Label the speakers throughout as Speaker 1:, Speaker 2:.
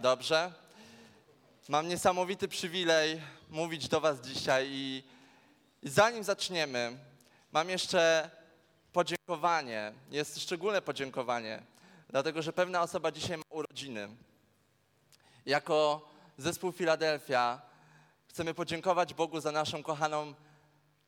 Speaker 1: Dobrze? Mam niesamowity przywilej mówić do Was dzisiaj i, i zanim zaczniemy, mam jeszcze podziękowanie. Jest szczególne podziękowanie, dlatego że pewna osoba dzisiaj ma urodziny. Jako zespół Filadelfia chcemy podziękować Bogu za naszą kochaną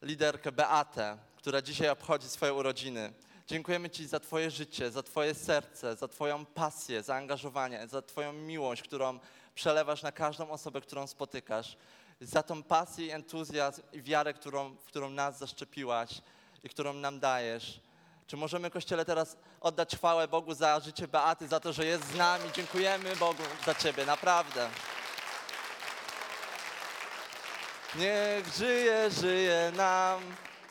Speaker 1: liderkę Beatę, która dzisiaj obchodzi swoje urodziny. Dziękujemy Ci za Twoje życie, za Twoje serce, za Twoją pasję, zaangażowanie, za Twoją miłość, którą przelewasz na każdą osobę, którą spotykasz, za tą pasję, i entuzjazm i wiarę, którą, w którą nas zaszczepiłaś i którą nam dajesz. Czy możemy, Kościele, teraz oddać chwałę Bogu za życie Beaty, za to, że jest z nami? Dziękujemy Bogu za Ciebie, naprawdę. Niech żyje, żyje nam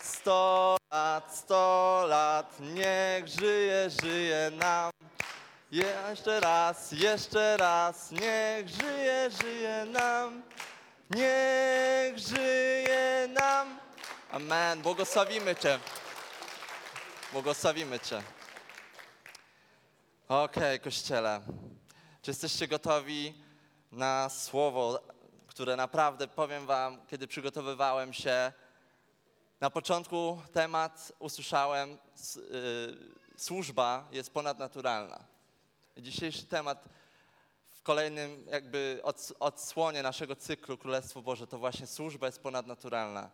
Speaker 1: sto lat, sto lat. Niech żyje, żyje nam. Jeszcze raz, jeszcze raz. Niech żyje, żyje nam. Niech żyje nam. Amen. Błogosławimy Cię. Błogosławimy Cię. Okej, Kościele. Czy jesteście gotowi na słowo, które naprawdę powiem Wam, kiedy przygotowywałem się, na początku temat usłyszałem, y, służba jest ponadnaturalna. Dzisiejszy temat w kolejnym jakby ods- odsłonie naszego cyklu Królestwo Boże to właśnie służba jest ponadnaturalna.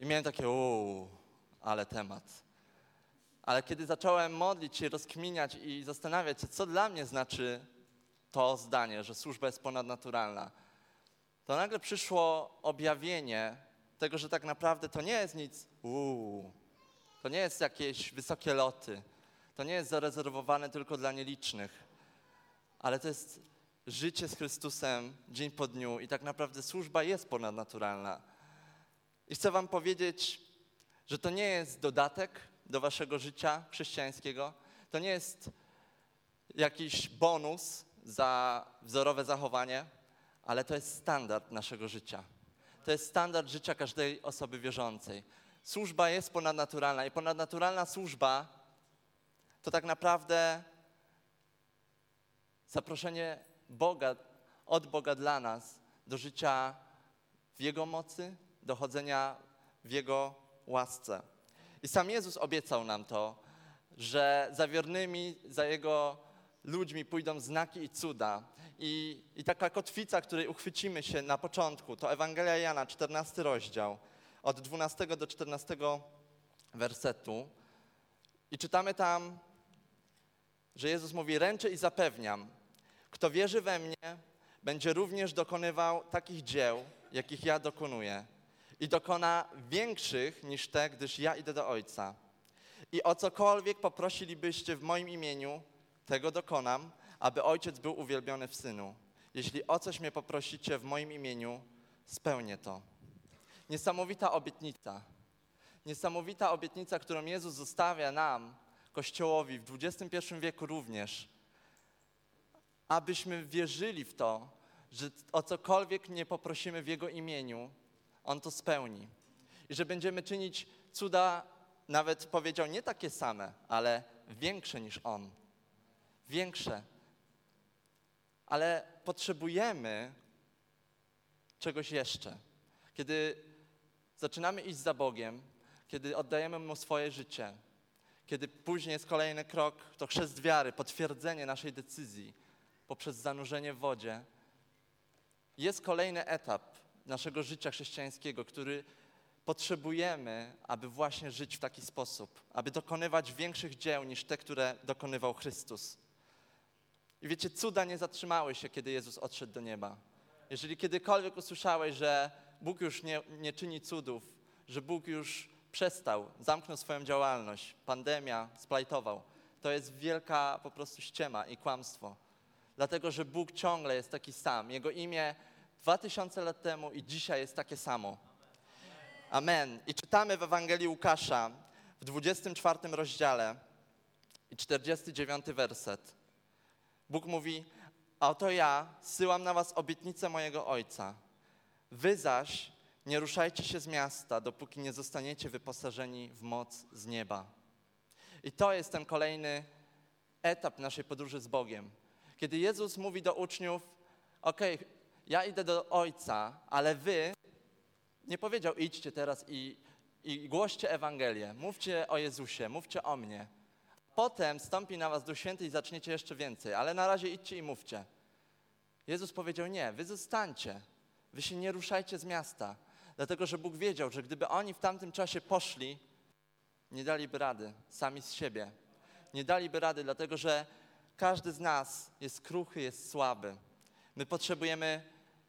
Speaker 1: I miałem takie, uuu, ale temat. Ale kiedy zacząłem modlić się, rozkminiać i zastanawiać się, co dla mnie znaczy to zdanie, że służba jest ponadnaturalna, to nagle przyszło objawienie tego, że tak naprawdę to nie jest nic, uuu, to nie jest jakieś wysokie loty, to nie jest zarezerwowane tylko dla nielicznych, ale to jest życie z Chrystusem dzień po dniu i tak naprawdę służba jest ponadnaturalna. I chcę Wam powiedzieć, że to nie jest dodatek do Waszego życia chrześcijańskiego, to nie jest jakiś bonus za wzorowe zachowanie, ale to jest standard naszego życia. To jest standard życia każdej osoby wierzącej. Służba jest ponadnaturalna i ponadnaturalna służba to tak naprawdę zaproszenie Boga, od Boga dla nas do życia w Jego mocy, do chodzenia w Jego łasce. I sam Jezus obiecał nam to, że za wiernymi, za Jego ludźmi pójdą znaki i cuda. I, I taka kotwica, której uchwycimy się na początku, to Ewangelia Jana, 14 rozdział, od 12 do 14 wersetu. I czytamy tam, że Jezus mówi: Ręczę i zapewniam, kto wierzy we mnie, będzie również dokonywał takich dzieł, jakich ja dokonuję. I dokona większych niż te, gdyż ja idę do Ojca. I o cokolwiek poprosilibyście w moim imieniu, tego dokonam, aby Ojciec był uwielbiony w Synu. Jeśli o coś mnie poprosicie w moim imieniu, spełnię to. Niesamowita obietnica. Niesamowita obietnica, którą Jezus zostawia nam, Kościołowi w XXI wieku również, abyśmy wierzyli w to, że o cokolwiek nie poprosimy w Jego imieniu, On to spełni. I że będziemy czynić cuda, nawet powiedział, nie takie same, ale większe niż On. Większe. Ale potrzebujemy czegoś jeszcze. Kiedy zaczynamy iść za Bogiem, kiedy oddajemy Mu swoje życie, kiedy później jest kolejny krok, to chrzest wiary, potwierdzenie naszej decyzji poprzez zanurzenie w wodzie, jest kolejny etap naszego życia chrześcijańskiego, który potrzebujemy, aby właśnie żyć w taki sposób, aby dokonywać większych dzieł niż te, które dokonywał Chrystus. I wiecie, cuda nie zatrzymały się, kiedy Jezus odszedł do nieba. Jeżeli kiedykolwiek usłyszałeś, że Bóg już nie, nie czyni cudów, że Bóg już przestał, zamknął swoją działalność, pandemia splajtował, to jest wielka po prostu ściema i kłamstwo. dlatego że Bóg ciągle jest taki sam. Jego imię 2000 lat temu i dzisiaj jest takie samo. Amen. I czytamy w Ewangelii Łukasza w 24 rozdziale i 49 werset. Bóg mówi: A oto ja syłam na was obietnicę mojego Ojca. Wy zaś nie ruszajcie się z miasta, dopóki nie zostaniecie wyposażeni w moc z nieba. I to jest ten kolejny etap naszej podróży z Bogiem. Kiedy Jezus mówi do uczniów: OK, ja idę do Ojca, ale wy nie powiedział: idźcie teraz i, i głoście Ewangelię, mówcie o Jezusie, mówcie o mnie. Potem stąpi na was Duch Święty i zaczniecie jeszcze więcej, ale na razie idźcie i mówcie. Jezus powiedział: Nie, wy zostańcie, wy się nie ruszajcie z miasta, dlatego że Bóg wiedział, że gdyby oni w tamtym czasie poszli, nie daliby rady sami z siebie. Nie daliby rady, dlatego że każdy z nas jest kruchy, jest słaby. My potrzebujemy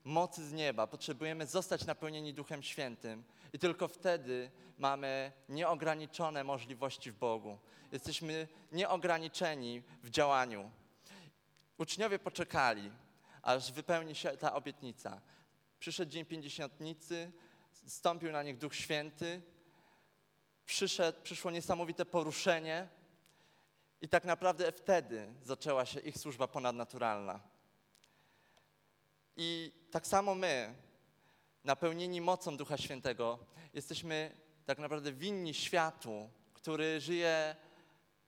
Speaker 1: mocy z nieba, potrzebujemy zostać napełnieni Duchem Świętym i tylko wtedy mamy nieograniczone możliwości w Bogu. Jesteśmy nieograniczeni w działaniu. Uczniowie poczekali, aż wypełni się ta obietnica. Przyszedł dzień pięćdziesiątnicy, stąpił na nich Duch Święty, przyszedł, przyszło niesamowite poruszenie i tak naprawdę wtedy zaczęła się ich służba ponadnaturalna. I tak samo my, napełnieni mocą Ducha Świętego, jesteśmy tak naprawdę winni światu, który żyje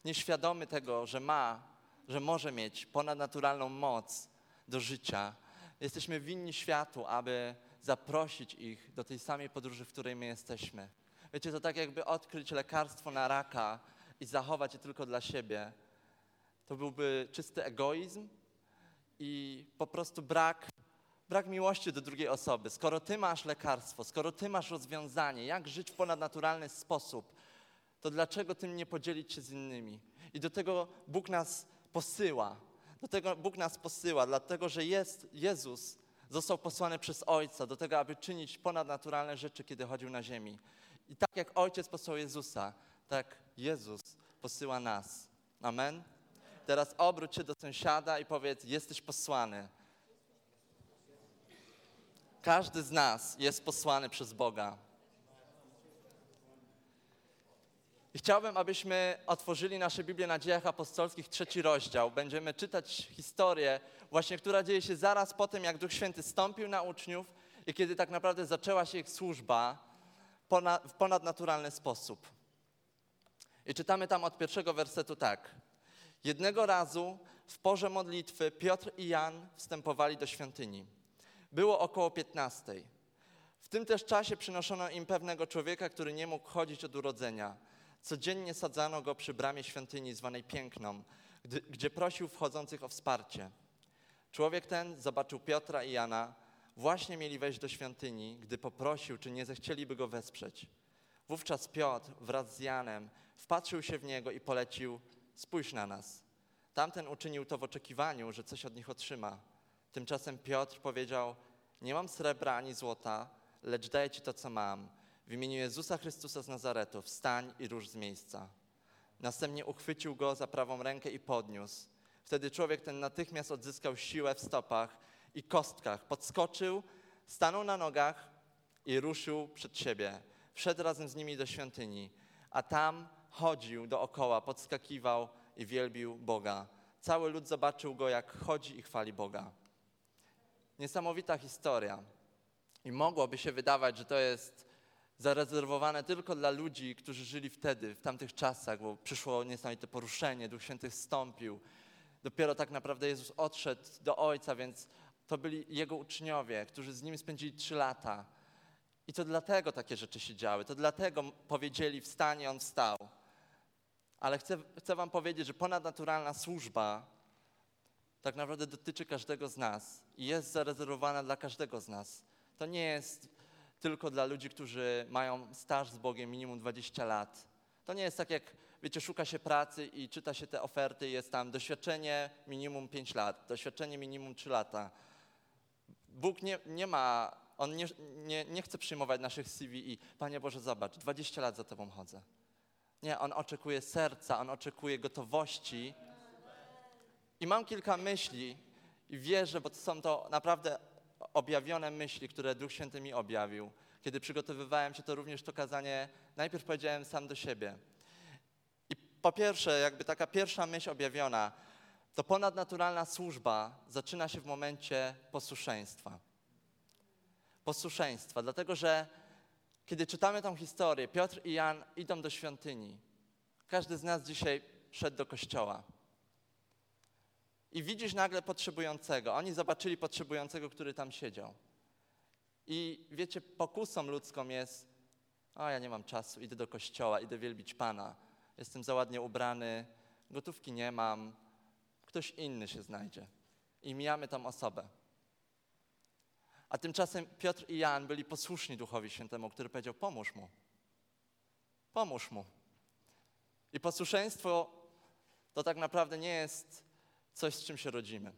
Speaker 1: nieświadomy tego, że ma, że może mieć ponadnaturalną moc do życia. Jesteśmy winni światu, aby zaprosić ich do tej samej podróży, w której my jesteśmy. Wiecie, to tak jakby odkryć lekarstwo na raka i zachować je tylko dla siebie. To byłby czysty egoizm i po prostu brak, brak miłości do drugiej osoby. Skoro ty masz lekarstwo, skoro ty masz rozwiązanie, jak żyć w ponadnaturalny sposób, to dlaczego tym nie podzielić się z innymi? I do tego Bóg nas posyła. Do tego Bóg nas posyła, dlatego że jest Jezus został posłany przez Ojca do tego, aby czynić ponadnaturalne rzeczy, kiedy chodził na ziemi. I tak jak Ojciec posłał Jezusa, tak Jezus posyła nas. Amen? Teraz obróć się do sąsiada i powiedz, jesteś posłany. Każdy z nas jest posłany przez Boga. I chciałbym, abyśmy otworzyli nasze Biblię na dziejach apostolskich, trzeci rozdział. Będziemy czytać historię, właśnie która dzieje się zaraz po tym, jak Duch Święty stąpił na uczniów i kiedy tak naprawdę zaczęła się ich służba w ponadnaturalny sposób. I czytamy tam od pierwszego wersetu tak. Jednego razu w porze modlitwy Piotr i Jan wstępowali do świątyni. Było około piętnastej. W tym też czasie przynoszono im pewnego człowieka, który nie mógł chodzić od urodzenia. Codziennie sadzano go przy bramie świątyni zwanej Piękną, gdy, gdzie prosił wchodzących o wsparcie. Człowiek ten zobaczył Piotra i Jana, właśnie mieli wejść do świątyni, gdy poprosił, czy nie zechcieliby go wesprzeć. Wówczas Piotr wraz z Janem wpatrzył się w niego i polecił: Spójrz na nas. Tamten uczynił to w oczekiwaniu, że coś od nich otrzyma. Tymczasem Piotr powiedział: Nie mam srebra ani złota, lecz daję ci to, co mam. W imieniu Jezusa Chrystusa z Nazaretu wstań i rusz z miejsca. Następnie uchwycił go za prawą rękę i podniósł. Wtedy człowiek ten natychmiast odzyskał siłę w stopach i kostkach. Podskoczył, stanął na nogach i ruszył przed siebie. Wszedł razem z nimi do świątyni, a tam chodził dookoła, podskakiwał i wielbił Boga. Cały lud zobaczył go, jak chodzi i chwali Boga. Niesamowita historia. I mogłoby się wydawać, że to jest zarezerwowane tylko dla ludzi, którzy żyli wtedy, w tamtych czasach, bo przyszło niesamowite poruszenie, Duch Święty wstąpił. Dopiero tak naprawdę Jezus odszedł do Ojca, więc to byli Jego uczniowie, którzy z Nim spędzili trzy lata. I to dlatego takie rzeczy się działy, to dlatego powiedzieli wstanie, On wstał. Ale chcę, chcę wam powiedzieć, że ponadnaturalna służba tak naprawdę dotyczy każdego z nas i jest zarezerwowana dla każdego z nas. To nie jest tylko dla ludzi, którzy mają staż z Bogiem minimum 20 lat. To nie jest tak jak, wiecie, szuka się pracy i czyta się te oferty, jest tam doświadczenie minimum 5 lat, doświadczenie minimum 3 lata. Bóg nie, nie ma, On nie, nie, nie chce przyjmować naszych CV i Panie Boże, zobacz, 20 lat za Tobą chodzę. Nie, On oczekuje serca, On oczekuje gotowości. I mam kilka myśli i wierzę, bo to są to naprawdę objawione myśli, które Duch Święty mi objawił. Kiedy przygotowywałem się, to również to kazanie najpierw powiedziałem sam do siebie. I po pierwsze, jakby taka pierwsza myśl objawiona, to ponadnaturalna służba zaczyna się w momencie posłuszeństwa. Posłuszeństwa, dlatego że kiedy czytamy tą historię, Piotr i Jan idą do świątyni. Każdy z nas dzisiaj szedł do kościoła. I widzisz nagle potrzebującego. Oni zobaczyli potrzebującego, który tam siedział. I wiecie, pokusą ludzką jest, o ja nie mam czasu, idę do kościoła, idę wielbić Pana. Jestem za ładnie ubrany, gotówki nie mam, ktoś inny się znajdzie. I mijamy tą osobę. A tymczasem Piotr i Jan byli posłuszni Duchowi Świętemu, który powiedział: Pomóż mu. Pomóż mu. I posłuszeństwo to tak naprawdę nie jest coś, z czym się rodzimy.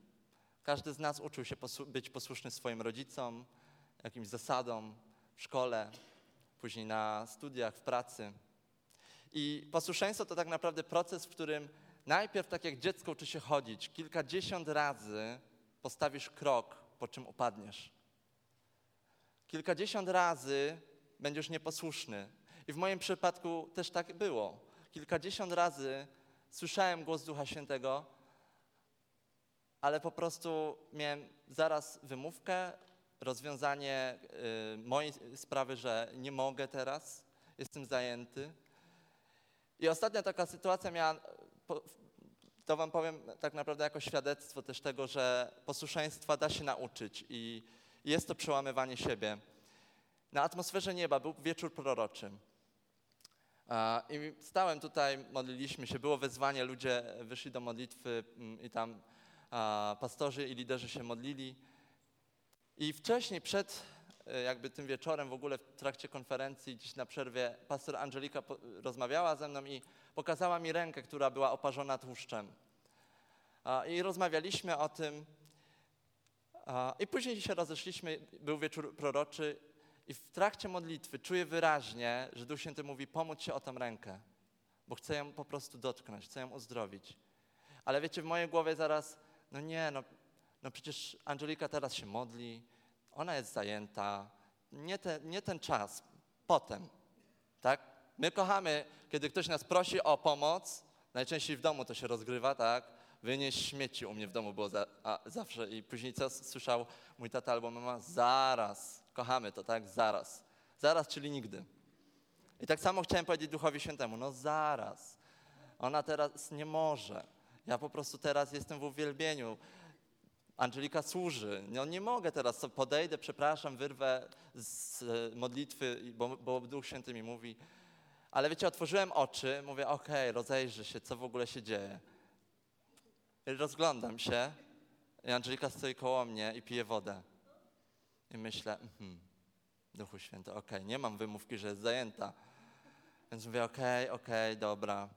Speaker 1: Każdy z nas uczył się być posłuszny swoim rodzicom, jakimś zasadom w szkole, później na studiach, w pracy. I posłuszeństwo to tak naprawdę proces, w którym najpierw, tak jak dziecko uczy się chodzić, kilkadziesiąt razy postawisz krok, po czym upadniesz. Kilkadziesiąt razy będziesz nieposłuszny. I w moim przypadku też tak było. Kilkadziesiąt razy słyszałem głos Ducha Świętego, ale po prostu miałem zaraz wymówkę, rozwiązanie y, mojej sprawy, że nie mogę teraz, jestem zajęty. I ostatnia taka sytuacja miała, to wam powiem tak naprawdę jako świadectwo też tego, że posłuszeństwa da się nauczyć i jest to przełamywanie siebie. Na atmosferze nieba był wieczór proroczy. I stałem tutaj, modliliśmy się, było wezwanie, ludzie wyszli do modlitwy mm, i tam pastorzy i liderzy się modlili. I wcześniej, przed e, jakby tym wieczorem, w ogóle w trakcie konferencji, gdzieś na przerwie, pastor Angelika rozmawiała ze mną i pokazała mi rękę, która była oparzona tłuszczem. I rozmawialiśmy o tym. I później się rozeszliśmy, był wieczór proroczy i w trakcie modlitwy czuję wyraźnie, że Duch Święty mówi, pomóc się o tą rękę, bo chcę ją po prostu dotknąć, chcę ją uzdrowić. Ale wiecie, w mojej głowie zaraz, no nie, no, no przecież Angelika teraz się modli, ona jest zajęta, nie, te, nie ten czas, potem, tak? My kochamy, kiedy ktoś nas prosi o pomoc, najczęściej w domu to się rozgrywa, tak? Wynieść śmieci u mnie w domu było za, a, zawsze i później co słyszał mój tata albo mama? Zaraz, kochamy to, tak? Zaraz. Zaraz, czyli nigdy. I tak samo chciałem powiedzieć Duchowi Świętemu, no zaraz. Ona teraz nie może. Ja po prostu teraz jestem w uwielbieniu. Angelika służy. No nie mogę teraz, podejdę, przepraszam, wyrwę z modlitwy, bo, bo Duch Święty mi mówi. Ale wiecie, otworzyłem oczy, mówię, okej, okay, rozejrzę się, co w ogóle się dzieje. Rozglądam się i Angelika stoi koło mnie i pije wodę. I myślę, mhm, Duchu Święty, okej, okay, nie mam wymówki, że jest zajęta. Więc mówię, okej, okay, okej, okay, dobra.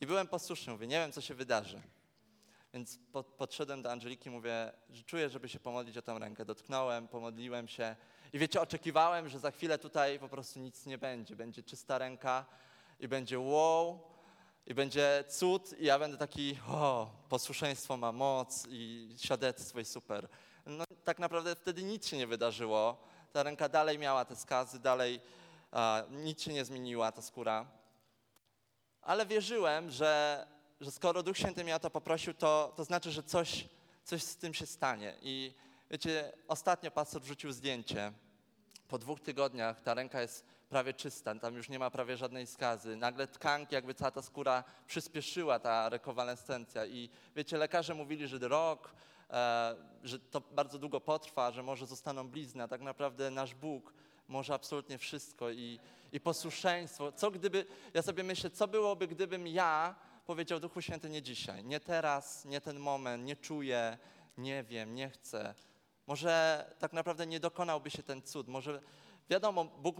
Speaker 1: I byłem posłuszny, mówię, nie wiem, co się wydarzy. Więc po, podszedłem do Angeliki, mówię, że czuję, żeby się pomodlić o tę rękę. Dotknąłem, pomodliłem się. I wiecie, oczekiwałem, że za chwilę tutaj po prostu nic nie będzie. Będzie czysta ręka i będzie wow, i będzie cud, i ja będę taki, o, posłuszeństwo ma moc i świadectwo i super. No tak naprawdę wtedy nic się nie wydarzyło. Ta ręka dalej miała te skazy, dalej a, nic się nie zmieniła, ta skóra. Ale wierzyłem, że, że skoro Duch Święty mnie o to poprosił, to, to znaczy, że coś, coś z tym się stanie. I wiecie, ostatnio pastor wrzucił zdjęcie. Po dwóch tygodniach ta ręka jest prawie czysta, tam już nie ma prawie żadnej skazy. Nagle tkanki, jakby cała ta skóra przyspieszyła, ta rekonwalescencja. I wiecie, lekarze mówili, że rok, e, że to bardzo długo potrwa, że może zostaną blizny, a tak naprawdę nasz Bóg może absolutnie wszystko i, i posłuszeństwo. Co gdyby, ja sobie myślę, co byłoby, gdybym ja powiedział Duchu Święty nie dzisiaj, nie teraz, nie ten moment, nie czuję, nie wiem, nie chcę. Może tak naprawdę nie dokonałby się ten cud. Może wiadomo, Bóg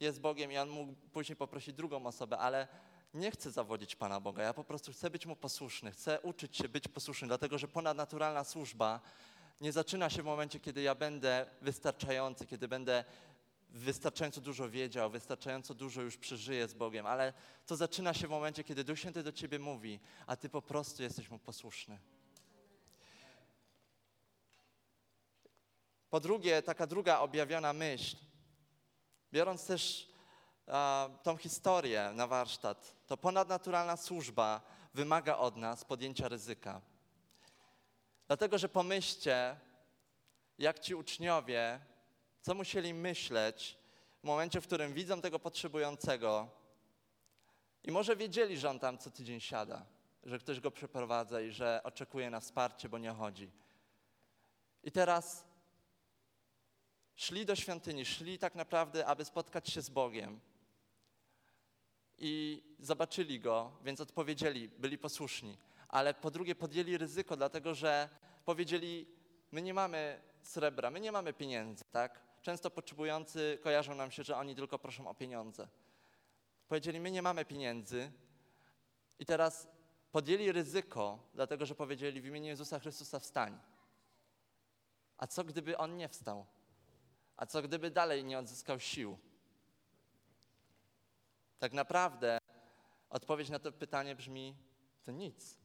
Speaker 1: jest Bogiem i On mógł później poprosić drugą osobę, ale nie chcę zawodzić Pana Boga. Ja po prostu chcę być Mu posłuszny, chcę uczyć się być posłuszny, dlatego że ponadnaturalna służba nie zaczyna się w momencie, kiedy ja będę wystarczający, kiedy będę wystarczająco dużo wiedział, wystarczająco dużo już przeżyję z Bogiem, ale to zaczyna się w momencie, kiedy Duch Święty do ciebie mówi, a ty po prostu jesteś mu posłuszny. Po drugie, taka druga objawiona myśl. Biorąc też a, tą historię na warsztat, to ponadnaturalna służba wymaga od nas podjęcia ryzyka. Dlatego, że pomyślcie, jak ci uczniowie, co musieli myśleć w momencie, w którym widzą tego potrzebującego i może wiedzieli, że on tam co tydzień siada, że ktoś go przeprowadza i że oczekuje na wsparcie, bo nie chodzi. I teraz szli do świątyni, szli tak naprawdę, aby spotkać się z Bogiem. I zobaczyli go, więc odpowiedzieli, byli posłuszni. Ale po drugie podjęli ryzyko, dlatego że powiedzieli: My nie mamy srebra, my nie mamy pieniędzy, tak? Często potrzebujący kojarzą nam się, że oni tylko proszą o pieniądze. Powiedzieli: My nie mamy pieniędzy. I teraz podjęli ryzyko, dlatego że powiedzieli w imieniu Jezusa Chrystusa wstań. A co gdyby on nie wstał? A co gdyby dalej nie odzyskał sił? Tak naprawdę odpowiedź na to pytanie brzmi: to nic.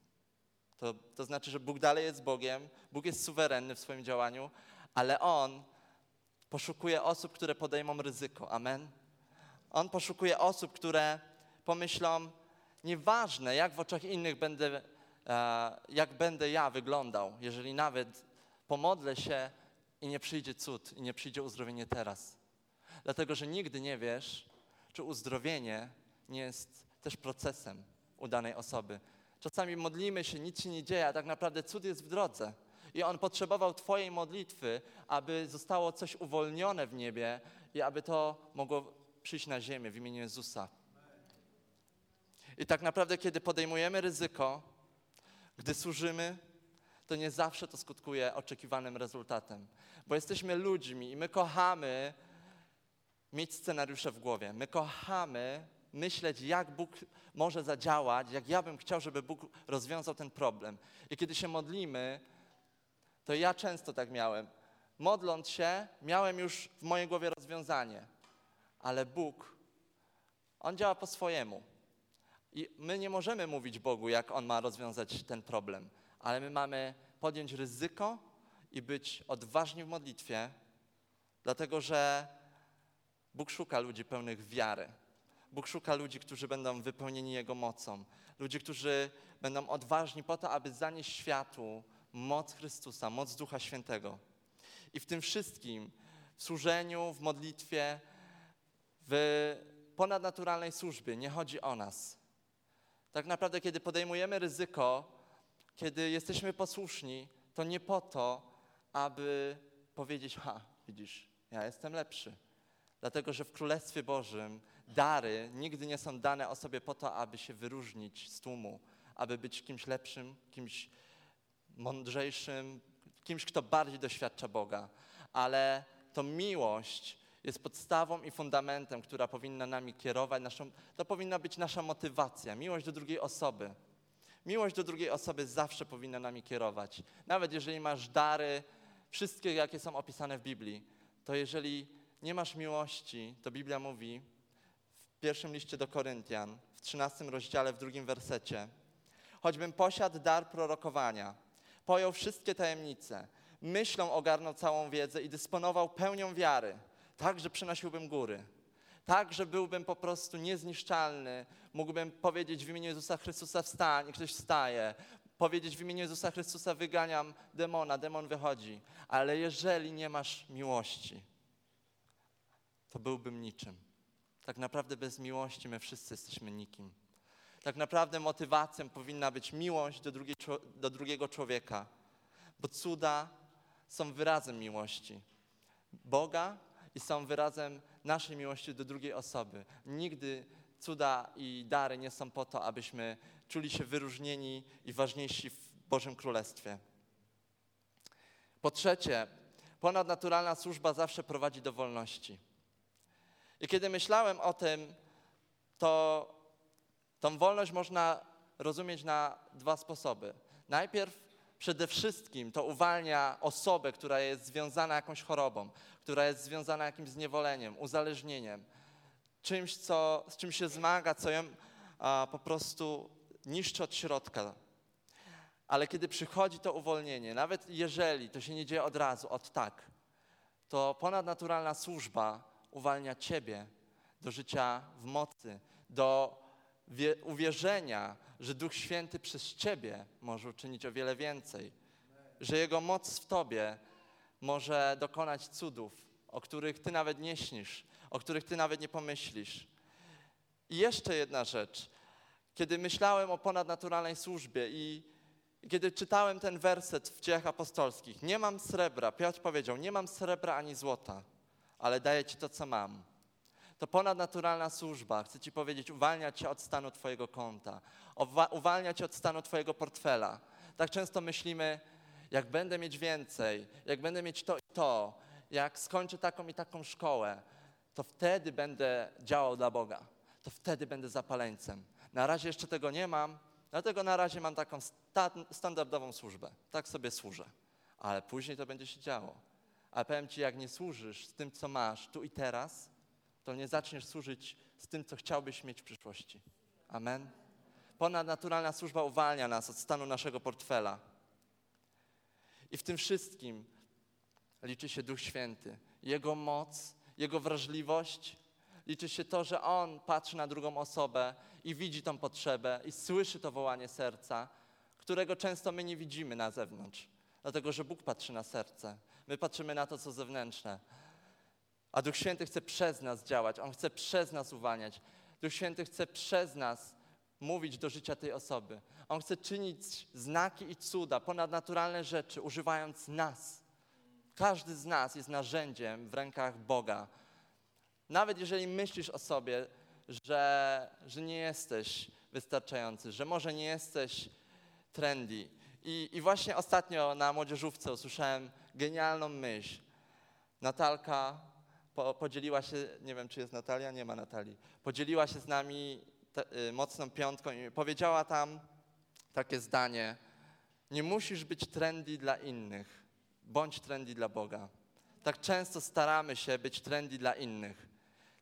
Speaker 1: To, to znaczy, że Bóg dalej jest Bogiem, Bóg jest suwerenny w swoim działaniu, ale On poszukuje osób, które podejmą ryzyko. Amen. On poszukuje osób, które pomyślą, nieważne jak w oczach innych będę, e, jak będę ja wyglądał, jeżeli nawet pomodlę się i nie przyjdzie cud, i nie przyjdzie uzdrowienie teraz. Dlatego, że nigdy nie wiesz, czy uzdrowienie nie jest też procesem u danej osoby. Czasami modlimy się, nic się nie dzieje, a tak naprawdę cud jest w drodze. I On potrzebował Twojej modlitwy, aby zostało coś uwolnione w niebie i aby to mogło przyjść na ziemię w imieniu Jezusa. I tak naprawdę, kiedy podejmujemy ryzyko, gdy służymy, to nie zawsze to skutkuje oczekiwanym rezultatem. Bo jesteśmy ludźmi i my kochamy mieć scenariusze w głowie. My kochamy myśleć, jak Bóg może zadziałać, jak ja bym chciał, żeby Bóg rozwiązał ten problem. I kiedy się modlimy, to ja często tak miałem. Modląc się, miałem już w mojej głowie rozwiązanie, ale Bóg, On działa po swojemu. I my nie możemy mówić Bogu, jak On ma rozwiązać ten problem, ale my mamy podjąć ryzyko i być odważni w modlitwie, dlatego że Bóg szuka ludzi pełnych wiary. Bóg szuka ludzi, którzy będą wypełnieni Jego mocą. Ludzi, którzy będą odważni po to, aby zanieść światu moc Chrystusa, moc Ducha Świętego. I w tym wszystkim, w służeniu, w modlitwie, w ponadnaturalnej służbie nie chodzi o nas. Tak naprawdę, kiedy podejmujemy ryzyko, kiedy jesteśmy posłuszni, to nie po to, aby powiedzieć: Ha, widzisz, ja jestem lepszy. Dlatego, że w Królestwie Bożym dary nigdy nie są dane osobie po to, aby się wyróżnić z tłumu, aby być kimś lepszym, kimś mądrzejszym, kimś, kto bardziej doświadcza Boga. Ale to miłość jest podstawą i fundamentem, która powinna nami kierować. Naszą, to powinna być nasza motywacja, miłość do drugiej osoby. Miłość do drugiej osoby zawsze powinna nami kierować. Nawet jeżeli masz dary, wszystkie jakie są opisane w Biblii, to jeżeli nie masz miłości, to Biblia mówi w pierwszym liście do Koryntian, w 13 rozdziale, w drugim wersecie, choćbym posiadł dar prorokowania, pojął wszystkie tajemnice, myślą ogarnął całą wiedzę i dysponował pełnią wiary, tak, że przynosiłbym góry, tak, że byłbym po prostu niezniszczalny, mógłbym powiedzieć w imieniu Jezusa Chrystusa wstań i ktoś wstaje, powiedzieć w imieniu Jezusa Chrystusa wyganiam demona, demon wychodzi, ale jeżeli nie masz miłości, to byłbym niczym. Tak naprawdę bez miłości my wszyscy jesteśmy nikim. Tak naprawdę motywacją powinna być miłość do, do drugiego człowieka, bo cuda są wyrazem miłości Boga i są wyrazem naszej miłości do drugiej osoby. Nigdy cuda i dary nie są po to, abyśmy czuli się wyróżnieni i ważniejsi w Bożym Królestwie. Po trzecie, ponadnaturalna służba zawsze prowadzi do wolności. I kiedy myślałem o tym, to tą wolność można rozumieć na dwa sposoby. Najpierw przede wszystkim to uwalnia osobę, która jest związana jakąś chorobą, która jest związana jakimś zniewoleniem, uzależnieniem, czymś, co, z czym się zmaga, co ją a, po prostu niszczy od środka. Ale kiedy przychodzi to uwolnienie, nawet jeżeli to się nie dzieje od razu, od tak, to ponadnaturalna służba uwalnia Ciebie do życia w mocy, do wie, uwierzenia, że Duch Święty przez Ciebie może uczynić o wiele więcej, że Jego moc w Tobie może dokonać cudów, o których Ty nawet nie śnisz, o których Ty nawet nie pomyślisz. I jeszcze jedna rzecz. Kiedy myślałem o ponadnaturalnej służbie i kiedy czytałem ten werset w dziejach apostolskich, nie mam srebra, Piotr powiedział, nie mam srebra ani złota, ale daję Ci to, co mam. To ponadnaturalna służba, chcę Ci powiedzieć, uwalnia Cię od stanu Twojego konta, uwalnia Cię od stanu Twojego portfela. Tak często myślimy, jak będę mieć więcej, jak będę mieć to i to, jak skończę taką i taką szkołę, to wtedy będę działał dla Boga, to wtedy będę zapaleńcem. Na razie jeszcze tego nie mam, dlatego na razie mam taką sta standardową służbę. Tak sobie służę, ale później to będzie się działo. Ale powiem Ci, jak nie służysz z tym, co masz tu i teraz, to nie zaczniesz służyć z tym, co chciałbyś mieć w przyszłości. Amen. Ponadnaturalna służba uwalnia nas od stanu naszego portfela. I w tym wszystkim liczy się Duch Święty, Jego moc, Jego wrażliwość. Liczy się to, że On patrzy na drugą osobę i widzi tą potrzebę i słyszy to wołanie serca, którego często my nie widzimy na zewnątrz. Dlatego, że Bóg patrzy na serce. My patrzymy na to, co zewnętrzne. A Duch Święty chce przez nas działać, On chce przez nas uwalniać. Duch Święty chce przez nas mówić do życia tej osoby. On chce czynić znaki i cuda, ponadnaturalne rzeczy, używając nas. Każdy z nas jest narzędziem w rękach Boga. Nawet jeżeli myślisz o sobie, że, że nie jesteś wystarczający, że może nie jesteś trendy. I, I właśnie ostatnio na młodzieżówce usłyszałem genialną myśl. Natalka po, podzieliła się, nie wiem czy jest Natalia, nie ma Natalii, podzieliła się z nami te, y, mocną piątką i powiedziała tam takie zdanie: Nie musisz być trendy dla innych, bądź trendy dla Boga. Tak często staramy się być trendy dla innych.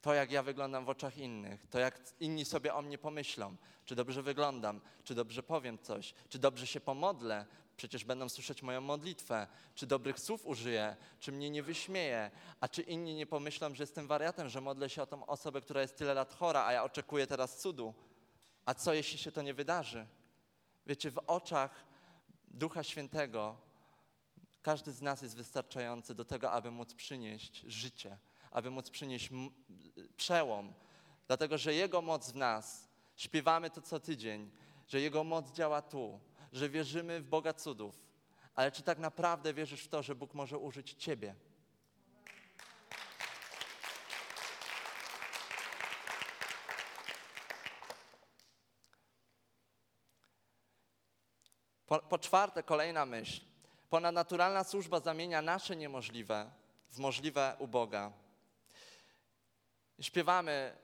Speaker 1: To, jak ja wyglądam w oczach innych, to jak inni sobie o mnie pomyślą, czy dobrze wyglądam, czy dobrze powiem coś, czy dobrze się pomodlę, przecież będą słyszeć moją modlitwę, czy dobrych słów użyję, czy mnie nie wyśmieję, a czy inni nie pomyślą, że jestem wariatem, że modlę się o tą osobę, która jest tyle lat chora, a ja oczekuję teraz cudu. A co jeśli się to nie wydarzy? Wiecie, w oczach Ducha Świętego każdy z nas jest wystarczający do tego, aby móc przynieść życie, aby móc przynieść przełom, dlatego że Jego moc w nas, śpiewamy to co tydzień, że Jego moc działa tu, że wierzymy w Boga cudów, ale czy tak naprawdę wierzysz w to, że Bóg może użyć Ciebie? Po, po, czwarte, kolejna myśl. Ponadnaturalna służba zamienia nasze niemożliwe w możliwe u Boga. Śpiewamy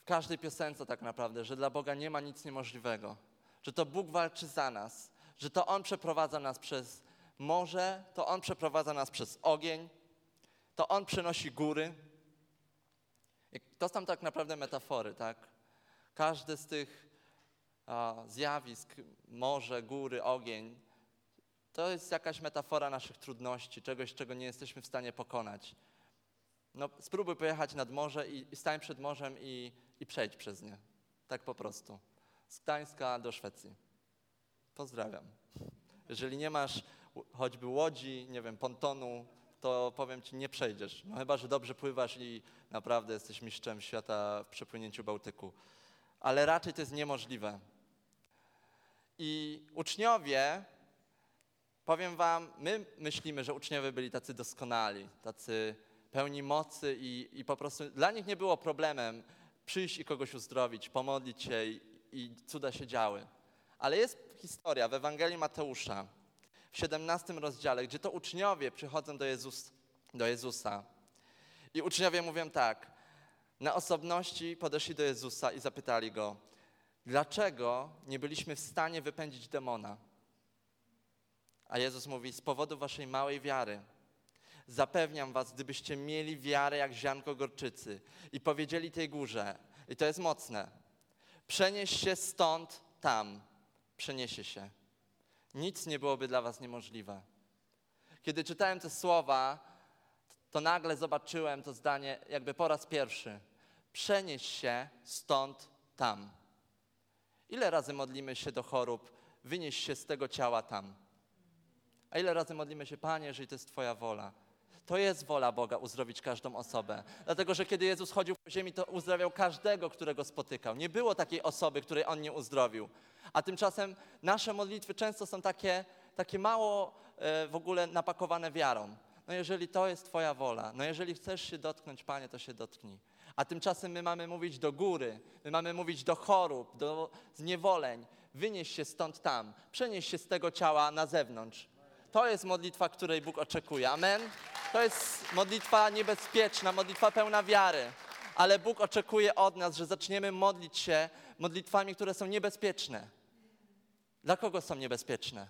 Speaker 1: w każdej piosence tak naprawdę, że dla Boga nie ma nic niemożliwego że to Bóg walczy za nas, że to On przeprowadza nas przez morze, to On przeprowadza nas przez ogień, to On przenosi góry. To są tak naprawdę metafory, tak? Każde z tych a, zjawisk, morze, góry, ogień, to jest jakaś metafora naszych trudności, czegoś, czego nie jesteśmy w stanie pokonać. No, spróbuj pojechać nad morze i, i stań przed morzem i, i przejdź przez nie. Tak po prostu z Gdańska do Szwecji. Pozdrawiam. Jeżeli nie masz choćby łodzi, nie wiem, pontonu, to powiem ci, nie przejdziesz. No chyba, że dobrze pływasz i naprawdę jesteś mistrzem świata w przepłynięciu Bałtyku. Ale raczej to jest niemożliwe. I uczniowie, powiem wam, my myślimy, że uczniowie byli tacy doskonali, tacy pełni mocy i, i po prostu dla nich nie było problemem przyjść i kogoś uzdrowić, pomodlić się i cuda się działy. Ale jest historia w Ewangelii Mateusza w 17 rozdziale, gdzie to uczniowie przychodzą do, Jezus, do Jezusa. I uczniowie mówią tak, na osobności podeszli do Jezusa i zapytali Go, dlaczego nie byliśmy w stanie wypędzić demona? A Jezus mówi, z powodu waszej małej wiary. Zapewniam was, gdybyście mieli wiarę jak ziarnko gorczycy i powiedzieli tej górze, i to jest mocne, Przenieś się stąd tam. Przeniesie się. Nic nie byłoby dla was niemożliwe. Kiedy czytałem te słowa, to nagle zobaczyłem to zdanie jakby po raz pierwszy. Przenieś się stąd tam. Ile razy modlimy się do chorób, wynieś się z tego ciała tam? A ile razy modlimy się, Panie, jeżeli to jest Twoja wola? To jest wola Boga uzdrowić każdą osobę. Dlatego, że kiedy Jezus chodził po ziemi, to uzdrawiał każdego, którego spotykał. Nie było takiej osoby, której On nie uzdrowił. A tymczasem nasze modlitwy często są takie, takie mało e, w ogóle napakowane wiarą. No jeżeli to jest Twoja wola, no jeżeli chcesz się dotknąć, Panie, to się dotknij. A tymczasem my mamy mówić do góry, my mamy mówić do chorób, do zniewoleń. Wynieś się stąd tam, przenieś się z tego ciała na zewnątrz. To jest modlitwa, której Bóg oczekuje. Amen. To jest modlitwa niebezpieczna, modlitwa pełna wiary. Ale Bóg oczekuje od nas, że zaczniemy modlić się modlitwami, które są niebezpieczne. Dla kogo są niebezpieczne?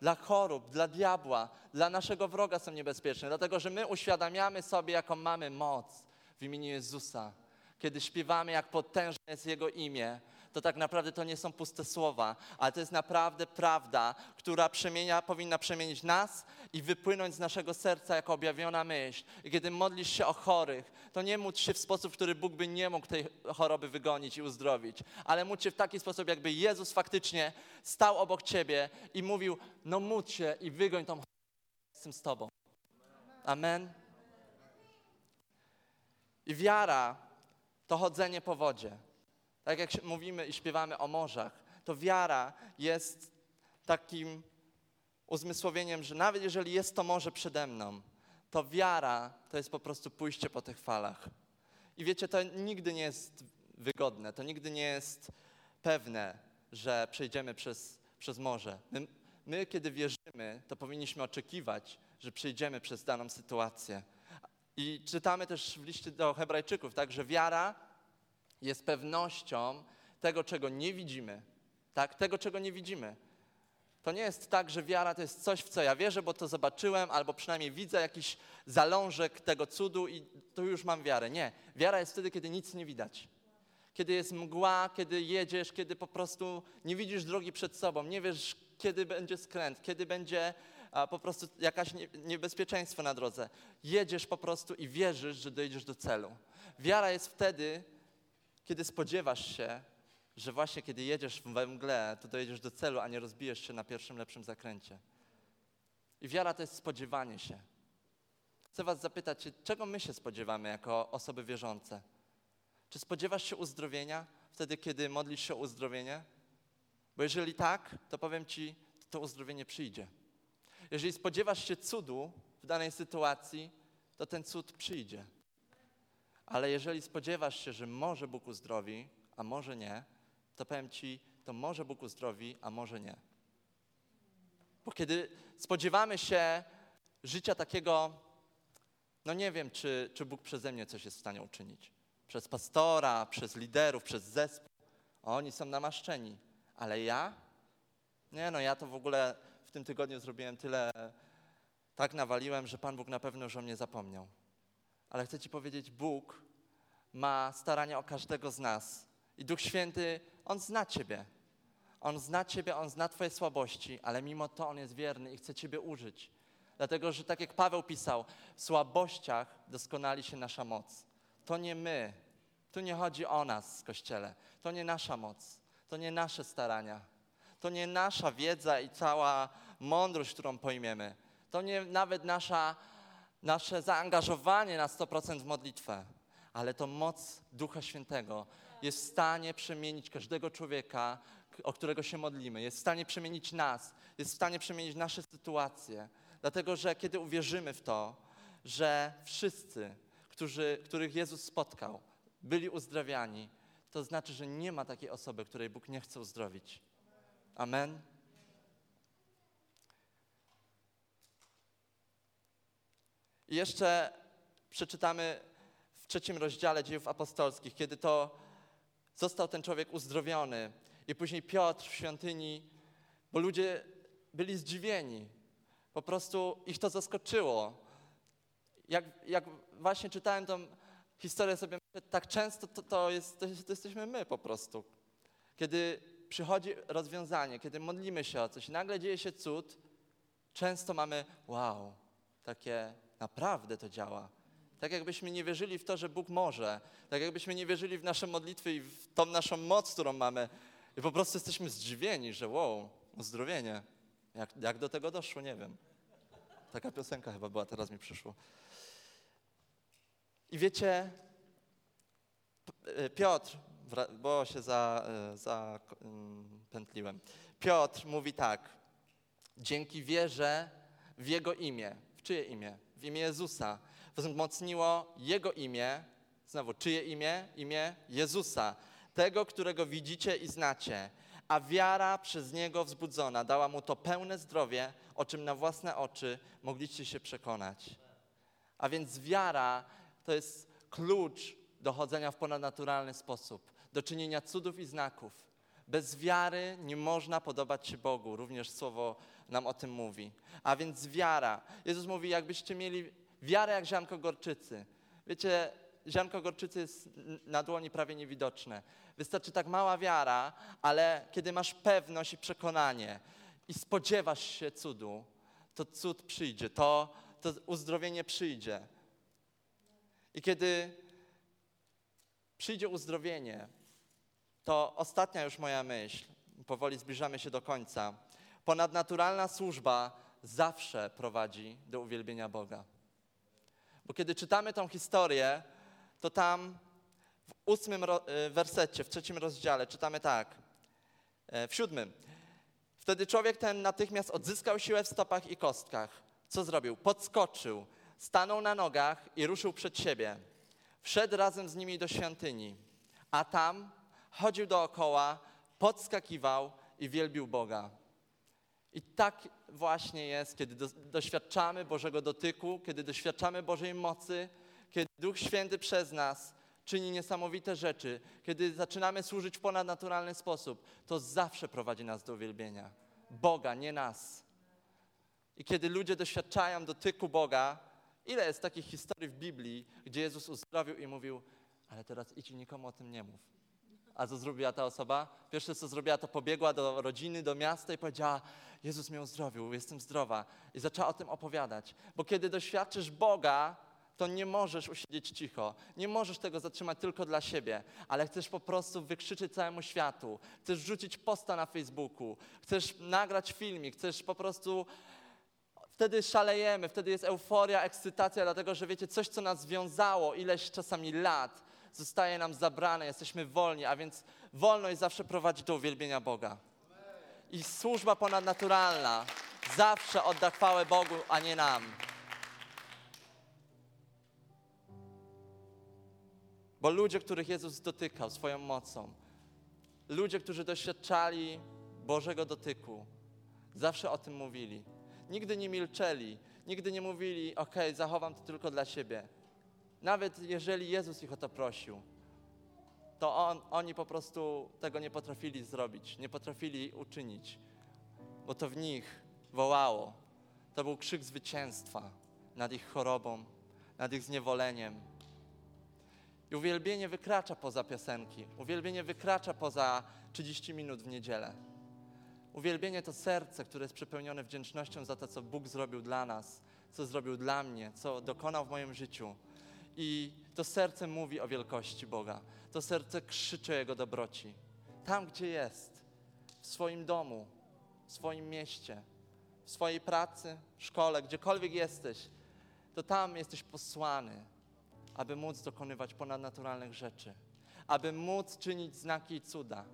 Speaker 1: Dla chorób, dla diabła, dla naszego wroga są niebezpieczne. Dlatego, że my uświadamiamy sobie, jaką mamy moc w imieniu Jezusa. Kiedy śpiewamy, jak potężne jest Jego imię, to tak naprawdę to nie są puste słowa, ale to jest naprawdę prawda, która przemienia, powinna przemienić nas i wypłynąć z naszego serca jako objawiona myśl. I kiedy modlisz się o chorych, to nie módl się w sposób, w który Bóg by nie mógł tej choroby wygonić i uzdrowić, ale módl się w taki sposób, jakby Jezus faktycznie stał obok ciebie i mówił, no módl się i wygoń tą chorobę, jestem z tobą. Amen. I wiara to chodzenie po wodzie. Tak jak mówimy i śpiewamy o morzach, to wiara jest takim uzmysłowieniem, że nawet jeżeli jest to morze przede mną, to wiara to jest po prostu pójście po tych falach. I wiecie, to nigdy nie jest wygodne, to nigdy nie jest pewne, że przejdziemy przez, przez morze. My, my, kiedy wierzymy, to powinniśmy oczekiwać, że przejdziemy przez daną sytuację. I czytamy też w liście do Hebrajczyków, tak, że wiara jest pewnością tego, czego nie widzimy. Tak, tego, czego nie widzimy. To nie jest tak, że wiara to jest coś, w co ja wierzę, bo to zobaczyłem, albo przynajmniej widzę jakiś zalążek tego cudu i tu już mam wiarę. Nie. Wiara jest wtedy, kiedy nic nie widać. Kiedy jest mgła, kiedy jedziesz, kiedy po prostu nie widzisz drogi przed sobą, nie wiesz, kiedy będzie skręt, kiedy będzie a, po prostu jakaś nie, niebezpieczeństwo na drodze. Jedziesz po prostu i wierzysz, że dojdziesz do celu. Wiara jest wtedy, kiedy spodziewasz się, że właśnie kiedy jedziesz we mgle, to dojedziesz do celu, a nie rozbijesz się na pierwszym lepszym zakręcie. I wiara to jest spodziewanie się. Chcę Was zapytać, czego my się spodziewamy jako osoby wierzące? Czy spodziewasz się uzdrowienia wtedy, kiedy modlisz się o uzdrowienie? Bo jeżeli tak, to powiem Ci, to uzdrowienie przyjdzie. Jeżeli spodziewasz się cudu w danej sytuacji, to ten cud przyjdzie. Ale jeżeli spodziewasz się, że może Bóg uzdrowi, a może nie, to powiem Ci, to może Bóg uzdrowi, a może nie. Bo kiedy spodziewamy się życia takiego, no nie wiem, czy, czy Bóg przeze mnie coś jest w stanie uczynić. Przez pastora, przez liderów, przez zespół. Oni są namaszczeni. Ale ja? Nie, no ja to w ogóle w tym tygodniu zrobiłem tyle, tak nawaliłem, że Pan Bóg na pewno już o mnie zapomniał. Ale chcę Ci powiedzieć, Bóg ma starania o każdego z nas. I Duch Święty, On zna Ciebie. On zna Ciebie, On zna Twoje słabości, ale mimo to On jest wierny i chce Ciebie użyć. Dlatego, że tak jak Paweł pisał, w słabościach doskonali się nasza moc. To nie my. Tu nie chodzi o nas, Kościele. To nie nasza moc. To nie nasze starania. To nie nasza wiedza i cała mądrość, którą pojmiemy. To nie nawet nasza nasze zaangażowanie na 100% w modlitwę, ale to moc Ducha Świętego jest w stanie przemienić każdego człowieka, o którego się modlimy, jest w stanie przemienić nas, jest w stanie przemienić nasze sytuacje. Dlatego, że kiedy uwierzymy w to, że wszyscy, którzy, których Jezus spotkał, byli uzdrawiani, to znaczy, że nie ma takiej osoby, której Bóg nie chce uzdrowić. Amen. I jeszcze przeczytamy w trzecim rozdziale dziejów apostolskich, kiedy to został ten człowiek uzdrowiony. I później Piotr w świątyni, bo ludzie byli zdziwieni. Po prostu ich to zaskoczyło. Jak, jak właśnie czytałem tą historię sobie, tak często to, to, jest, to, to jesteśmy my po prostu. Kiedy przychodzi rozwiązanie, kiedy modlimy się o coś, nagle dzieje się cud, często mamy wow, takie naprawdę to działa. Tak jakbyśmy nie wierzyli w to, że Bóg może. Tak jakbyśmy nie wierzyli w nasze modlitwy i w tą naszą moc, którą mamy. I po prostu jesteśmy zdziwieni, że wow, uzdrowienie. Jak, jak do tego doszło, nie wiem. Taka piosenka chyba była, teraz mi przyszło. I wiecie, e, Piotr, bo się za, e, zapętliłem. Piotr mówi tak. Dzięki wierze w Jego imię. W czyje imię? W imię Jezusa. Wzmocniło Jego imię. Znowu, czyje imię? Imię Jezusa. Tego, którego widzicie i znacie. A wiara przez Niego wzbudzona dała Mu to pełne zdrowie, o czym na własne oczy mogliście się przekonać. A więc wiara to jest klucz do chodzenia w ponadnaturalny sposób, do czynienia cudów i znaków. Bez wiary nie można podobać się Bogu, również słowo nam o tym mówi. A więc wiara. Jezus mówi, jakbyście mieli wiarę jak ziarnko gorczycy. Wiecie, ziarnko gorczycy jest na dłoni prawie niewidoczne. Wystarczy tak mała wiara, ale kiedy masz pewność i przekonanie i spodziewasz się cudu, to cud przyjdzie, to, to uzdrowienie przyjdzie. I kiedy przyjdzie uzdrowienie, to ostatnia już moja myśl, powoli zbliżamy się do końca. Ponadnaturalna służba zawsze prowadzi do uwielbienia Boga. Bo kiedy czytamy tą historię, to tam w ósmym y, wersecie, w trzecim rozdziale czytamy tak, e, w siódmym. Wtedy człowiek ten natychmiast odzyskał siłę w stopach i kostkach. Co zrobił? Podskoczył, stanął na nogach i ruszył przed siebie. Wszedł razem z nimi do świątyni, a tam chodził dookoła, podskakiwał i wielbił Boga. I tak właśnie jest, kiedy do, doświadczamy Bożego dotyku, kiedy doświadczamy Bożej mocy, kiedy Duch Święty przez nas czyni niesamowite rzeczy, kiedy zaczynamy służyć w ponadnaturalny sposób, to zawsze prowadzi nas do uwielbienia. Boga, nie nas. I kiedy ludzie doświadczają dotyku Boga, ile jest takich historii w Biblii, gdzie Jezus uzdrowił i mówił, ale teraz idź i nikomu o tym nie mów. A co zrobiła ta osoba? Pierwsze, co zrobiła, to pobiegła do rodziny, do miasta i powiedziała: Jezus mnie uzdrowił, jestem zdrowa. I zaczęła o tym opowiadać. Bo kiedy doświadczysz Boga, to nie możesz usiedzieć cicho. Nie możesz tego zatrzymać tylko dla siebie, ale chcesz po prostu wykrzyczeć całemu światu. Chcesz rzucić posta na Facebooku, chcesz nagrać filmik, chcesz po prostu wtedy szalejemy, wtedy jest euforia, ekscytacja, dlatego że wiecie, coś, co nas wiązało ileś czasami lat, zostaje nam zabrane, jesteśmy wolni, a więc wolność zawsze prowadzi do uwielbienia Boga. I służba ponadnaturalna zawsze odda chwałę Bogu, a nie nam. Bo ludzie, których Jezus dotykał swoją mocą, ludzie, którzy doświadczali Bożego dotyku, zawsze o tym mówili. Nigdy nie milczeli, nigdy nie mówili, ok, zachowam to tylko dla siebie. Nawet jeżeli Jezus ich o to prosił, to on, oni po prostu tego nie potrafili zrobić, nie potrafili uczynić, bo to w nich wołało. To był krzyk zwycięstwa nad ich chorobą, nad ich zniewoleniem. I uwielbienie wykracza poza piosenki, uwielbienie wykracza poza 30 minut w niedzielę. Uwielbienie to serce, które jest przepełnione wdzięcznością za to, co Bóg zrobił dla nas, co zrobił dla mnie, co dokonał w moim życiu. I to serce mówi o wielkości Boga. To serce krzyczy o Jego dobroci. Tam, gdzie jest, w swoim domu, w swoim mieście, w swojej pracy, szkole, gdziekolwiek jesteś, to tam jesteś posłany, aby móc dokonywać ponadnaturalnych rzeczy, aby móc czynić znaki i cuda.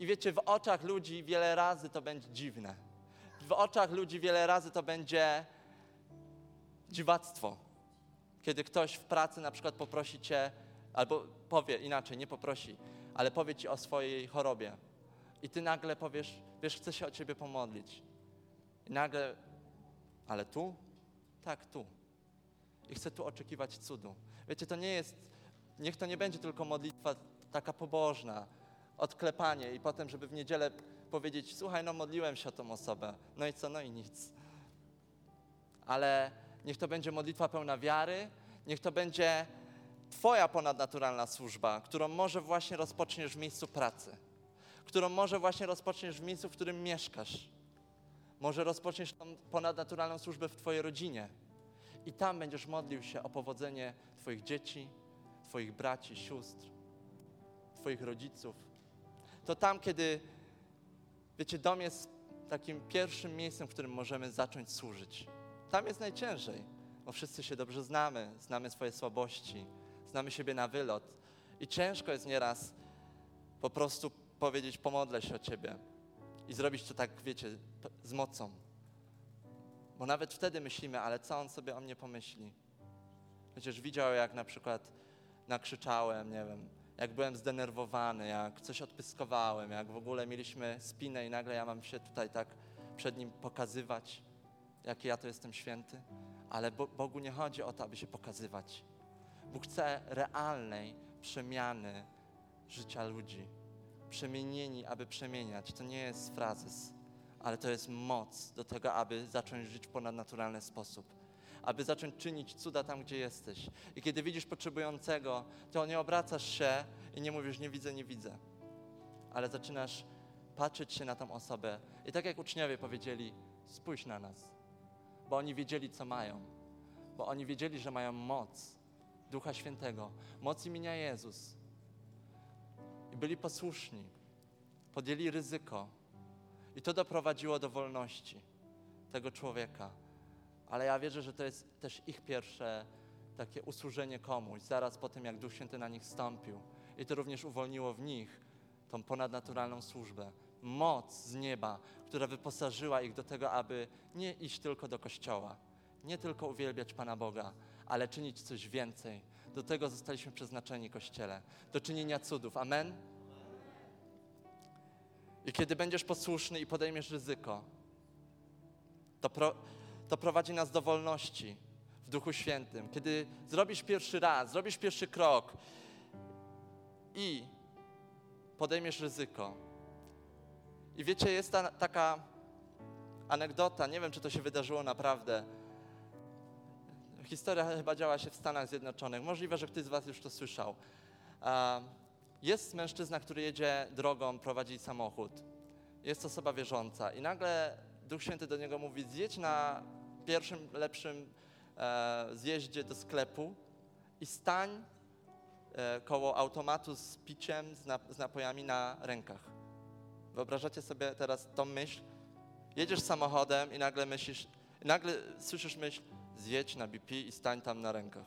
Speaker 1: I wiecie, w oczach ludzi wiele razy to będzie dziwne. W oczach ludzi wiele razy to będzie dziwactwo. Kiedy ktoś w pracy na przykład poprosi cię, albo powie inaczej, nie poprosi, ale powie ci o swojej chorobie. I ty nagle powiesz, wiesz, chcę się o ciebie pomodlić. I nagle, ale tu? Tak, tu. I chcę tu oczekiwać cudu. Wiecie, to nie jest, niech to nie będzie tylko modlitwa taka pobożna, odklepanie i potem, żeby w niedzielę powiedzieć, słuchaj, no modliłem się o tą osobę. No i co? No i nic. Ale niech to będzie modlitwa pełna wiary, niech to będzie Twoja ponadnaturalna służba, którą może właśnie rozpoczniesz w miejscu pracy, którą może właśnie rozpoczniesz w miejscu, w którym mieszkasz. Może rozpoczniesz tą ponadnaturalną służbę w Twojej rodzinie. I tam będziesz modlił się o powodzenie Twoich dzieci, Twoich braci, sióstr, Twoich rodziców. To tam, kiedy, wiecie, dom jest takim pierwszym miejscem, w którym możemy zacząć służyć. Tam jest najciężej, bo wszyscy się dobrze znamy, znamy swoje słabości, znamy siebie na wylot. I ciężko jest nieraz po prostu powiedzieć: Pomodlę się o Ciebie. I zrobić to tak, wiecie, z mocą. Bo nawet wtedy myślimy, ale co on sobie o mnie pomyśli? Przecież widział, jak na przykład nakrzyczałem, nie wiem, jak byłem zdenerwowany, jak coś odpyskowałem, jak w ogóle mieliśmy spinę i nagle ja mam się tutaj tak przed nim pokazywać, jaki ja to jestem święty. Ale Bo- Bogu nie chodzi o to, aby się pokazywać. Bóg chce realnej przemiany życia ludzi. Przemienieni, aby przemieniać. To nie jest frazes, ale to jest moc do tego, aby zacząć żyć w ponadnaturalny sposób. Aby zacząć czynić cuda tam, gdzie jesteś. I kiedy widzisz potrzebującego, to nie obracasz się i nie mówisz, nie widzę, nie widzę. Ale zaczynasz patrzeć się na tą osobę. I tak jak uczniowie powiedzieli, spójrz na nas. Bo oni wiedzieli, co mają. Bo oni wiedzieli, że mają moc Ducha Świętego, moc imienia Jezus. I byli posłuszni, podjęli ryzyko. I to doprowadziło do wolności tego człowieka. Ale ja wierzę, że to jest też ich pierwsze takie usłużenie komuś, zaraz po tym, jak Duch Święty na nich stąpił. I to również uwolniło w nich tą ponadnaturalną służbę. Moc z nieba, która wyposażyła ich do tego, aby nie iść tylko do kościoła, nie tylko uwielbiać Pana Boga, ale czynić coś więcej. Do tego zostaliśmy przeznaczeni, Kościele, do czynienia cudów. Amen? I kiedy będziesz posłuszny i podejmiesz ryzyko, to, pro, to prowadzi nas do wolności w Duchu Świętym. Kiedy zrobisz pierwszy raz, zrobisz pierwszy krok i podejmiesz ryzyko. I wiecie, jest ta, taka anegdota, nie wiem, czy to się wydarzyło naprawdę. Historia chyba działa się w Stanach Zjednoczonych. Możliwe, że ktoś z Was już to słyszał. Jest mężczyzna, który jedzie drogą, prowadzi samochód. Jest osoba wierząca i nagle Duch Święty do niego mówi: zjedź na pierwszym, lepszym e, zjeździe do sklepu i stań e, koło automatu z piciem, z napojami na rękach. Wyobrażacie sobie teraz tą myśl? Jedziesz samochodem i nagle myślisz, nagle słyszysz myśl, zjedź na BP i stań tam na rękach.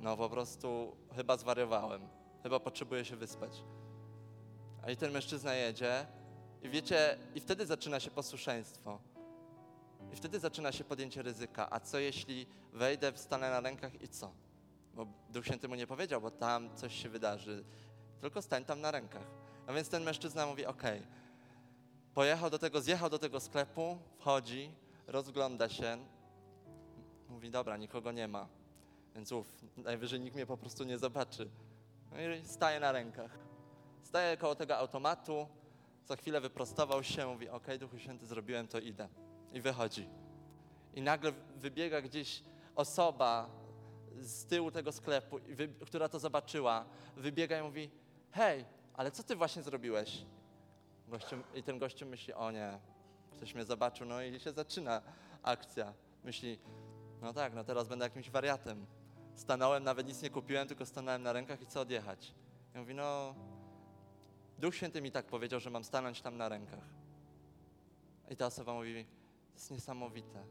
Speaker 1: No po prostu chyba zwariowałem, chyba potrzebuję się wyspać. A i ten mężczyzna jedzie i wiecie, i wtedy zaczyna się posłuszeństwo. I wtedy zaczyna się podjęcie ryzyka. A co jeśli wejdę, wstanę na rękach i co? Bo Duch Święty mu nie powiedział, bo tam coś się wydarzy. Tylko stań tam na rękach. A więc ten mężczyzna mówi, okej. Pojechał do tego, zjechał do tego sklepu, wchodzi, rozgląda się, mówi, dobra, nikogo nie ma. Więc uf, najwyżej nikt mnie po prostu nie zobaczy. No i staje na rękach. Staje koło tego automatu, za chwilę wyprostował się, mówi, okej, Duchu Święty, zrobiłem to, idę. I wychodzi. I nagle wybiega gdzieś osoba z tyłu tego sklepu, która to zobaczyła, wybiega i mówi, hej, ale co ty właśnie zrobiłeś? Gościu, I ten gościu myśli, o nie, ktoś mnie zobaczył, no i się zaczyna akcja. Myśli, no tak, no teraz będę jakimś wariatem. Stanąłem, nawet nic nie kupiłem, tylko stanąłem na rękach i chcę odjechać. I mówi, no, Duch Święty mi tak powiedział, że mam stanąć tam na rękach. I ta osoba mówi, to jest niesamowite.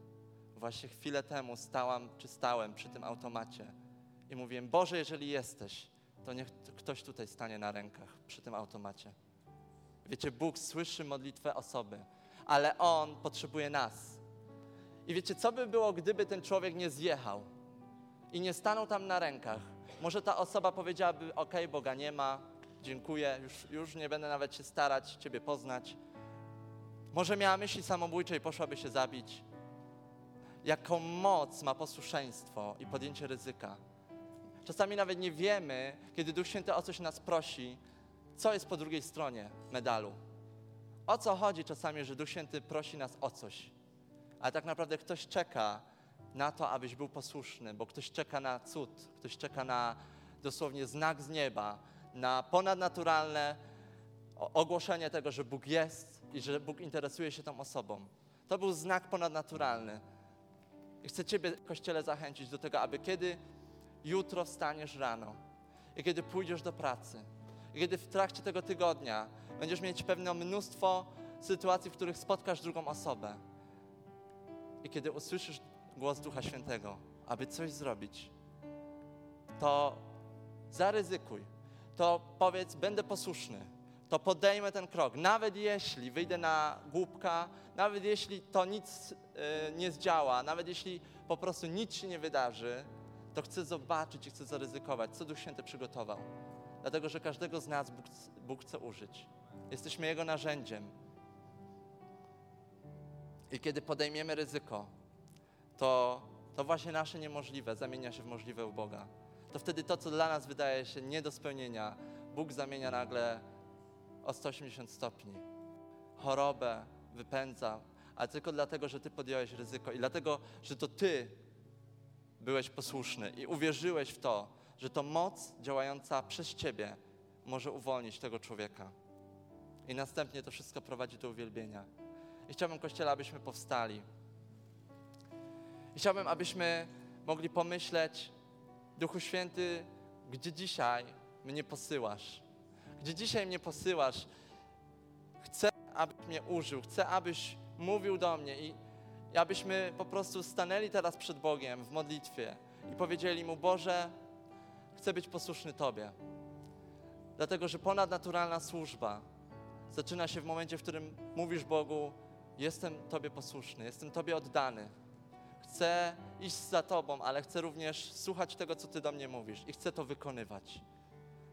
Speaker 1: Właśnie chwilę temu stałam, czy stałem przy tym automacie i mówiłem, Boże, jeżeli jesteś, to niech ktoś tutaj stanie na rękach przy tym automacie. Wiecie, Bóg słyszy modlitwę osoby, ale On potrzebuje nas. I wiecie, co by było, gdyby ten człowiek nie zjechał i nie stanął tam na rękach? Może ta osoba powiedziałaby, ok, Boga nie ma, dziękuję, już, już nie będę nawet się starać Ciebie poznać. Może miała myśli samobójcze i poszłaby się zabić. Jaką moc ma posłuszeństwo i podjęcie ryzyka. Czasami nawet nie wiemy, kiedy Duch Święty o coś nas prosi, co jest po drugiej stronie medalu. O co chodzi czasami, że Duch Święty prosi nas o coś, ale tak naprawdę ktoś czeka na to, abyś był posłuszny, bo ktoś czeka na cud, ktoś czeka na dosłownie znak z nieba, na ponadnaturalne ogłoszenie tego, że Bóg jest i że Bóg interesuje się tą osobą. To był znak ponadnaturalny. I chcę Ciebie, Kościele, zachęcić do tego, aby kiedy jutro wstaniesz rano i kiedy pójdziesz do pracy, i kiedy w trakcie tego tygodnia będziesz mieć pewne mnóstwo sytuacji, w których spotkasz drugą osobę, i kiedy usłyszysz głos Ducha Świętego, aby coś zrobić, to zaryzykuj, to powiedz, będę posłuszny, to podejmę ten krok, nawet jeśli wyjdę na głupka, nawet jeśli to nic y, nie zdziała, nawet jeśli po prostu nic się nie wydarzy, to chcę zobaczyć i chcę zaryzykować, co Duch Święty przygotował. Dlatego, że każdego z nas Bóg, Bóg chce użyć. Jesteśmy Jego narzędziem. I kiedy podejmiemy ryzyko, to, to właśnie nasze niemożliwe zamienia się w możliwe u Boga. To wtedy to, co dla nas wydaje się nie do spełnienia, Bóg zamienia nagle o 180 stopni. Chorobę wypędza, ale tylko dlatego, że Ty podjąłeś ryzyko i dlatego, że to Ty byłeś posłuszny i uwierzyłeś w to, że to moc działająca przez Ciebie może uwolnić tego człowieka. I następnie to wszystko prowadzi do uwielbienia. I chciałbym, Kościele, abyśmy powstali. I chciałbym, abyśmy mogli pomyśleć, Duchu Święty, gdzie dzisiaj mnie posyłasz? Gdzie dzisiaj mnie posyłasz? Chcę, abyś mnie użył, chcę, abyś mówił do mnie i, abyśmy po prostu stanęli teraz przed Bogiem w modlitwie i powiedzieli Mu, Boże, chcę być posłuszny Tobie. Dlatego, że ponadnaturalna służba zaczyna się w momencie, w którym mówisz Bogu, jestem Tobie posłuszny, jestem Tobie oddany. Chcę iść za Tobą, ale chcę również słuchać tego, co Ty do mnie mówisz i chcę to wykonywać.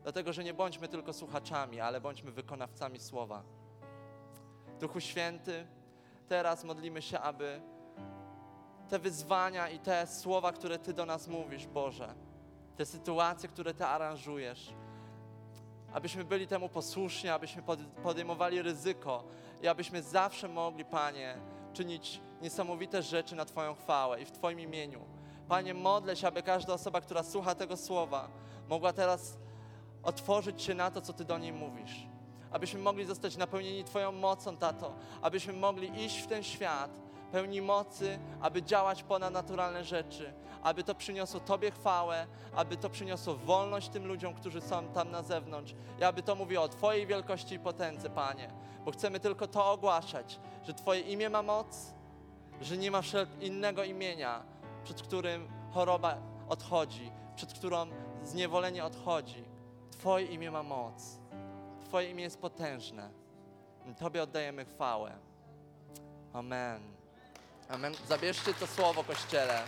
Speaker 1: Dlatego, że nie bądźmy tylko słuchaczami, ale bądźmy wykonawcami słowa. Duchu Święty, teraz modlimy się, aby te wyzwania i te słowa, które Ty do nas mówisz, Boże, te sytuacje, które Ty aranżujesz, abyśmy byli temu posłuszni, abyśmy podejmowali ryzyko i abyśmy zawsze mogli, Panie, czynić niesamowite rzeczy na Twoją chwałę i w Twoim imieniu. Panie, modlę się, aby każda osoba, która słucha tego słowa, mogła teraz otworzyć się na to, co Ty do niej mówisz. Abyśmy mogli zostać napełnieni Twoją mocą, Tato. Abyśmy mogli iść w ten świat pełni mocy, aby działać ponad naturalne rzeczy, aby to przyniosło Tobie chwałę, aby to przyniosło wolność tym ludziom, którzy są tam na zewnątrz i aby to mówiło o Twojej wielkości i potędze, Panie. Bo chcemy tylko to ogłaszać, że Twoje imię ma moc, że nie ma innego imienia, przed którym choroba odchodzi, przed którą zniewolenie odchodzi. Twoje imię ma moc. Twoje imię jest potężne. Tobie oddajemy chwałę. Amen. Amen. Zabierzcie to słowo, Kościele.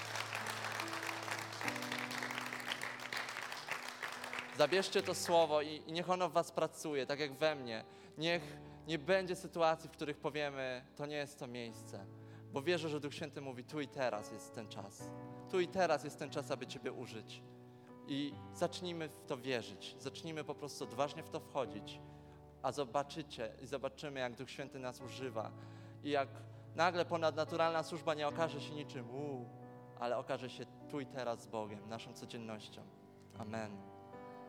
Speaker 1: Zabierzcie to słowo i, i niech ono w was pracuje, tak jak we mnie. Niech nie będzie sytuacji, w których powiemy, to nie jest to miejsce. Bo wierzę, że Duch Święty mówi, tu i teraz jest ten czas. Tu i teraz jest ten czas, aby Ciebie użyć. I zacznijmy w to wierzyć. Zacznijmy po prostu odważnie w to wchodzić. A zobaczycie i zobaczymy, jak Duch Święty nas używa. I jak nagle ponadnaturalna służba nie okaże się niczym, uu, ale okaże się tu i teraz z Bogiem, naszą codziennością. Amen.